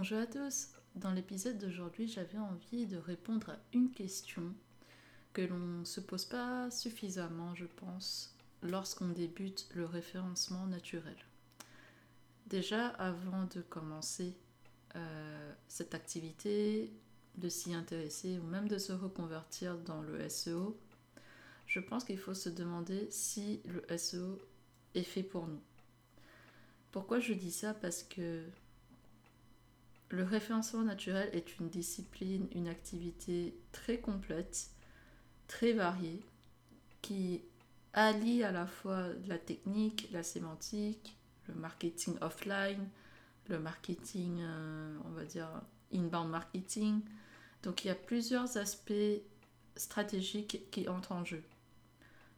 Bonjour à tous. Dans l'épisode d'aujourd'hui, j'avais envie de répondre à une question que l'on ne se pose pas suffisamment, je pense, lorsqu'on débute le référencement naturel. Déjà, avant de commencer euh, cette activité, de s'y intéresser ou même de se reconvertir dans le SEO, je pense qu'il faut se demander si le SEO est fait pour nous. Pourquoi je dis ça? Parce que le référencement naturel est une discipline, une activité très complète, très variée, qui allie à la fois la technique, la sémantique, le marketing offline, le marketing, euh, on va dire, inbound marketing. Donc il y a plusieurs aspects stratégiques qui entrent en jeu.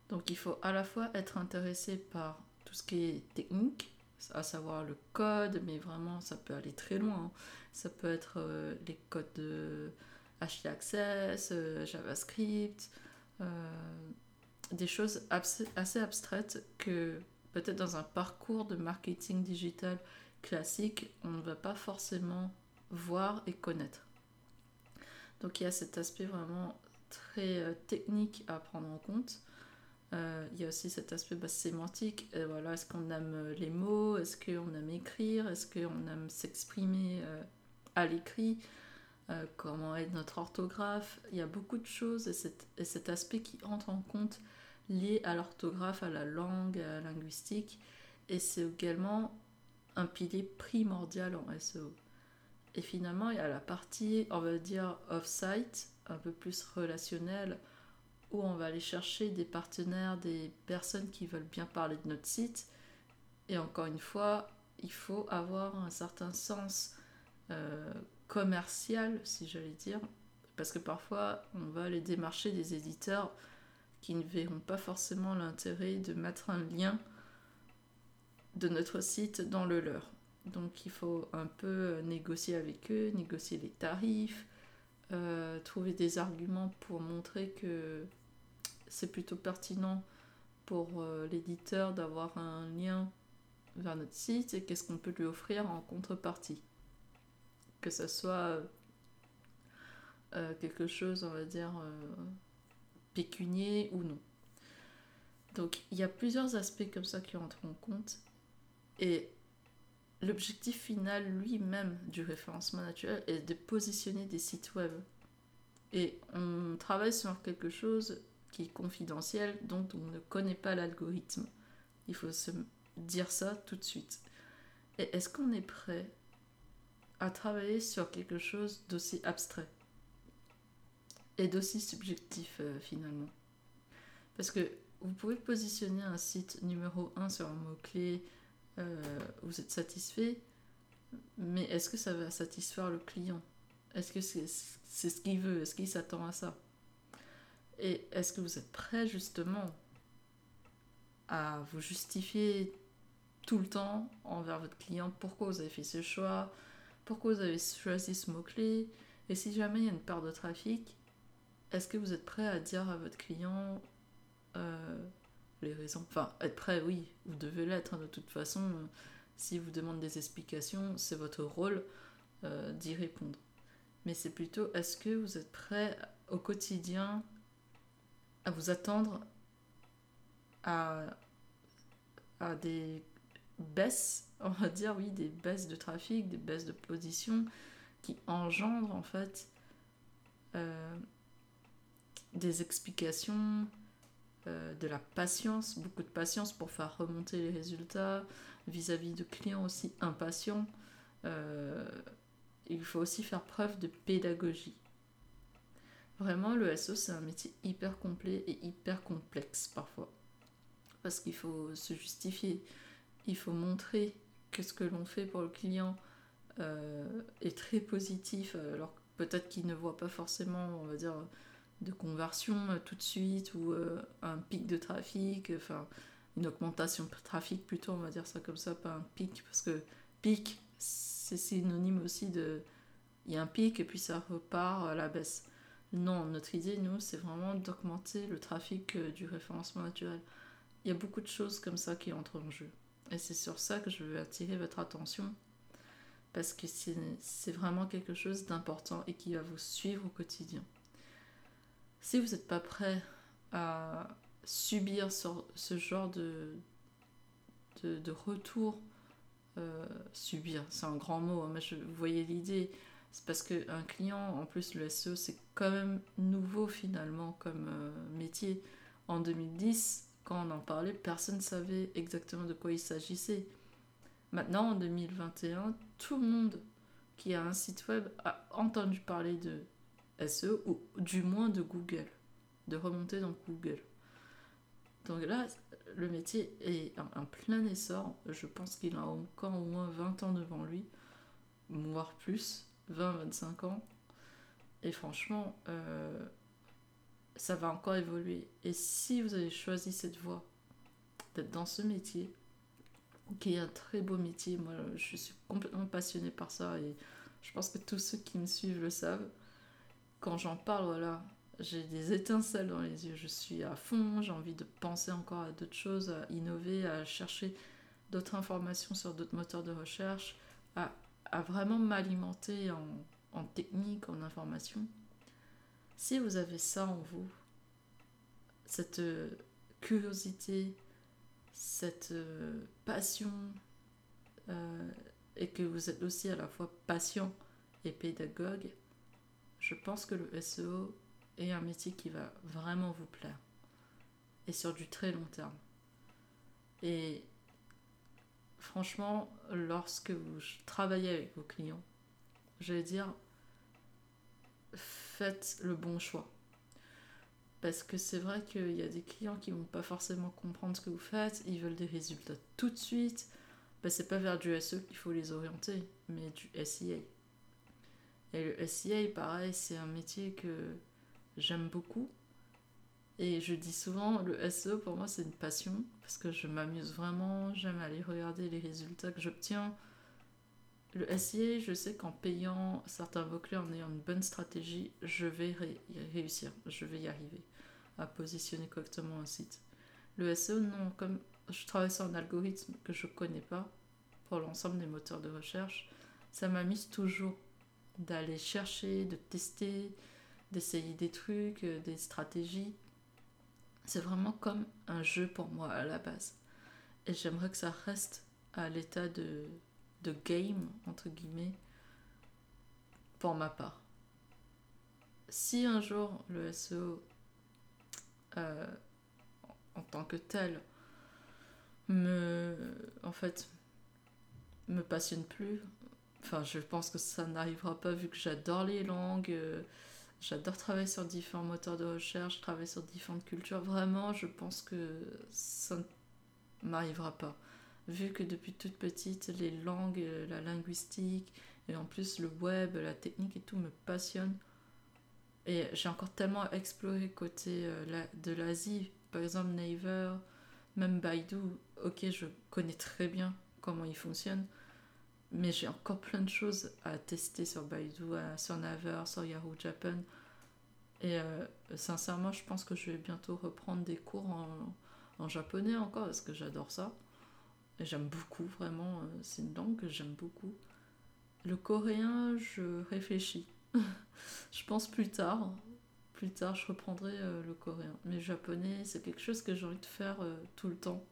Donc il faut à la fois être intéressé par tout ce qui est technique, à savoir le code, mais vraiment ça peut aller très loin. Hein. Ça peut être euh, les codes de HTAccess, euh, JavaScript, euh, des choses assez abstraites que peut-être dans un parcours de marketing digital classique, on ne va pas forcément voir et connaître. Donc il y a cet aspect vraiment très technique à prendre en compte. Euh, il y a aussi cet aspect bah, sémantique. Euh, voilà, est-ce qu'on aime euh, les mots? Est-ce qu'on aime écrire? Est-ce qu'on aime s'exprimer à l'écrit? Comment est notre orthographe? Il y a beaucoup de choses et, et, cet aspect qui entre en compte lié à l'orthographe, à la langue, à la linguistique. Et c'est également un pilier primordial en SEO. Et finalement, il y a la partie, on va dire, off-site, un peu plus relationnelle, où on va aller chercher des partenaires, des personnes qui veulent bien parler de notre site. Et encore une fois, il faut avoir un certain sens euh, commercial, si j'allais dire, parce que parfois on va aller démarcher des éditeurs qui ne verront pas forcément l'intérêt de mettre un lien de notre site dans le leur. Donc il faut un peu négocier avec eux, négocier les tarifs, euh, trouver des arguments pour montrer que c'est plutôt pertinent pour euh, l'éditeur d'avoir un lien vers notre site et qu'est-ce qu'on peut lui offrir en contrepartie. Que ce soit euh, quelque chose, on va dire, euh, pécunier ou non. Donc il y a plusieurs aspects comme ça qui entrent en compte. Et l'objectif final lui-même du référencement naturel est de positionner des sites web. Et on travaille sur quelque chose qui est confidentiel, dont on ne connaît pas l'algorithme. Il faut se dire ça tout de suite. Et est-ce qu'on est prêt à travailler sur quelque chose d'aussi abstrait et d'aussi subjectif euh, finalement? Parce que vous pouvez positionner un site numéro 1 sur un mot-clé, euh, vous êtes satisfait, mais est-ce que ça va satisfaire le client? Est-ce que c'est ce qu'il veut? Est-ce qu'il s'attend à ça? Et est-ce que vous êtes prêt justement à vous justifier tout le temps envers votre client? Pourquoi vous avez fait ce choix, pourquoi vous avez choisi ce mot-clé, et si jamais il y a une part de trafic, est-ce que vous êtes prêt à dire à votre client euh, les raisons? Enfin, être prêt, oui, vous devez l'être hein, de toute façon. Euh, si vous demande des explications, c'est votre rôle euh, d'y répondre. Mais c'est plutôt, est-ce que vous êtes prêt au quotidien à vous attendre à, à des baisses, on va dire, oui, des baisses de trafic, des baisses de position qui engendrent en fait euh, des explications, euh, de la patience, beaucoup de patience pour faire remonter les résultats vis-à-vis de clients aussi impatients. Euh, il faut aussi faire preuve de pédagogie. Vraiment, le SEO, c'est un métier hyper complet et hyper complexe parfois. Parce qu'il faut se justifier, il faut montrer que ce que l'on fait pour le client euh, est très positif, alors peut-être qu'il ne voit pas forcément, on va dire, de conversion euh, tout de suite ou euh, un pic de trafic, enfin une augmentation de trafic plutôt, on va dire ça comme ça, pas un pic, parce que pic, c'est synonyme aussi de... Il y a un pic et puis ça repart à la baisse. Non, notre idée, nous, c'est vraiment d'augmenter le trafic euh, du référencement naturel. Il y a beaucoup de choses comme ça qui entrent en jeu. Et c'est sur ça que je veux attirer votre attention. parce que c'est vraiment quelque chose d'important et qui va vous suivre au quotidien. Si vous n'êtes pas prêt à subir ce, genre de, retour, euh, subir, c'est un grand mot, hein, mais vous voyez l'idée, c'est parce qu'un client, en plus le SEO, c'est quand même nouveau finalement comme euh, métier. En 2010, quand on en parlait, personne ne savait exactement de quoi il s'agissait. Maintenant, en 2021, tout le monde qui a un site web a entendu parler de SEO ou du moins de Google, de remonter dans Google. Donc là, le métier est en, plein essor. Je pense qu'il a encore au moins 20 ans devant lui, voire plus, 20-25 ans. Et franchement, euh, ça va encore évoluer. Et si vous avez choisi cette voie, d'être dans ce métier, qui est un très beau métier, moi je suis complètement passionnée par ça et je pense que tous ceux qui me suivent le savent. Quand j'en parle, voilà, j'ai des étincelles dans les yeux, je suis à fond, j'ai envie de penser encore à d'autres choses, à innover, à chercher d'autres informations sur d'autres moteurs de recherche, à, à vraiment m'alimenter en, technique, en information. Si vous avez ça en vous, cette euh, curiosité, cette euh, passion, euh, et que vous êtes aussi à la fois patient et pédagogue, je pense que le SEO est un métier qui va vraiment vous plaire. Et sur du très long terme. Et franchement, lorsque vous travaillez avec vos clients, je vais dire, faites le bon choix. Parce que c'est vrai qu'il y a des clients qui vont pas forcément comprendre ce que vous faites, ils veulent des résultats tout de suite. Ben, c'est pas vers du SE qu'il faut les orienter, mais du SIA. Et le SIA, pareil, c'est un métier que j'aime beaucoup. Et je dis souvent, le SEO pour moi c'est une passion, parce que je m'amuse vraiment, j'aime aller regarder les résultats que j'obtiens, le SIA, je sais qu'en payant certains mots-clés, en ayant une bonne stratégie, je vais réussir, je vais y arriver à positionner correctement un site. Le SEO, non, comme je travaille sur un algorithme que je ne connais pas pour l'ensemble des moteurs de recherche, ça m'amuse toujours d'aller chercher, de tester, d'essayer des trucs, euh, des stratégies. C'est vraiment comme un jeu pour moi à la base. Et j'aimerais que ça reste à l'état de, de game, entre guillemets, pour ma part. Si un jour le SEO, euh, en tant que tel, me, en fait, me passionne plus, enfin, je pense que ça n'arrivera pas vu que j'adore les langues, euh, j'adore travailler sur différents moteurs de recherche, travailler sur différentes cultures. Vraiment, je pense que ça ne m'arrivera pas vu que depuis toute petite, les langues, la linguistique, et en plus le web, la technique et tout me passionne. Et j'ai encore tellement exploré côté euh, de l'Asie, par exemple Naver, même Baidu, ok, je connais très bien comment il fonctionne, mais j'ai encore plein de choses à tester sur Baidu, sur Naver, sur Yahoo Japan. Et euh, sincèrement, je pense que je vais bientôt reprendre des cours en, japonais encore, parce que j'adore ça. J'aime beaucoup, vraiment, euh, c'est une langue que j'aime beaucoup. Le coréen, je réfléchis. je pense plus tard. Plus tard, je reprendrai euh, le coréen. Mais le japonais, c'est quelque chose que j'ai envie de faire tout le temps,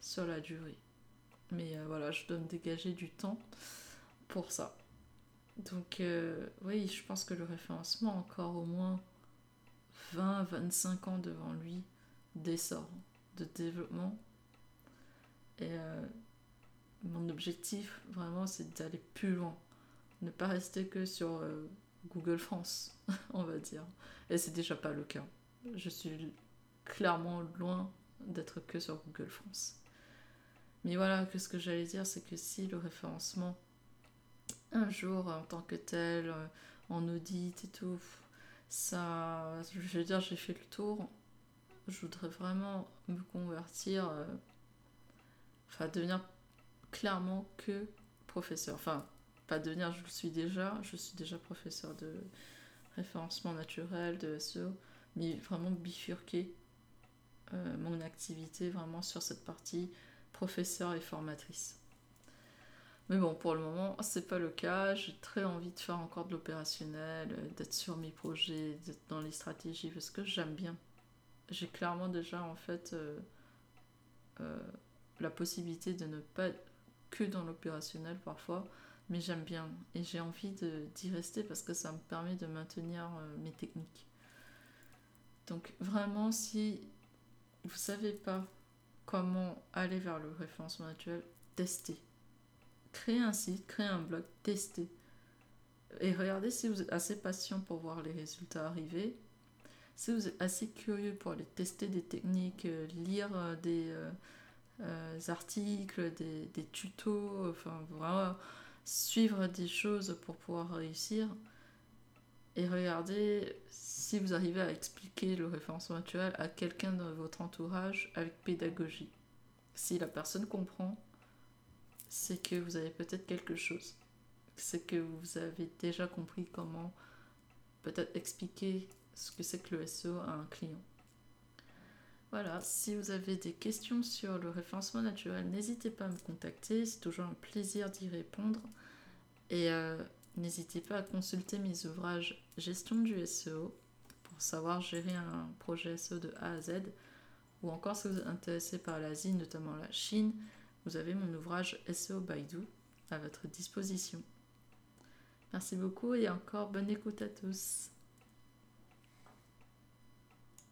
sur la durée. Mais voilà, je dois me dégager du temps pour ça. Donc, oui, je pense que le référencement a encore au moins 20-25 ans devant lui d'essor, de développement et euh, mon objectif, vraiment, c'est d'aller plus loin. Ne pas rester que sur euh, Google France, on va dire. Et c'est déjà pas le cas. Je suis clairement loin d'être que sur Google France. Mais voilà, que ce que j'allais dire, c'est que si le référencement, un jour, en tant que tel, euh, en audit et tout, ça, je veux dire, j'ai fait le tour. Je voudrais vraiment me convertir enfin devenir clairement que professeur. Enfin, pas devenir, je le suis déjà, je suis déjà professeur de référencement naturel, de SEO, mais vraiment bifurquer euh, mon activité vraiment sur cette partie professeur et formatrice. Mais bon, pour le moment, c'est pas le cas. J'ai très envie de faire encore de l'opérationnel, euh, d'être sur mes projets, d'être dans les stratégies, parce que j'aime bien. J'ai clairement déjà, en fait, euh, euh, la possibilité de ne pas être que dans l'opérationnel parfois, mais j'aime bien. Et j'ai envie d'y rester parce que ça me permet de maintenir mes techniques. Donc vraiment, si vous savez pas comment aller vers le référencement naturel, testez créez un site, créez un blog, testez. Et regardez si vous êtes assez patient pour voir les résultats arriver. Si vous êtes assez curieux pour aller tester des techniques, euh, lire euh, des euh, articles, des, des, tutos, enfin suivre des choses pour pouvoir réussir. Et regardez si vous arrivez à expliquer le référencement naturel à quelqu'un dans votre entourage avec pédagogie. Si la personne comprend, c'est que vous avez peut-être quelque chose. C'est que vous avez déjà compris comment peut-être expliquer ce que c'est que le SEO à un client. Voilà, si vous avez des questions sur le référencement naturel, n'hésitez pas à me contacter, c'est toujours un plaisir d'y répondre. Et euh, n'hésitez pas à consulter mes ouvrages Gestion du SEO pour savoir gérer un projet SEO de A à Z, ou encore si vous êtes intéressé par l'Asie, notamment la Chine, vous avez mon ouvrage SEO Baidu à votre disposition. Merci beaucoup et encore bonne écoute à tous.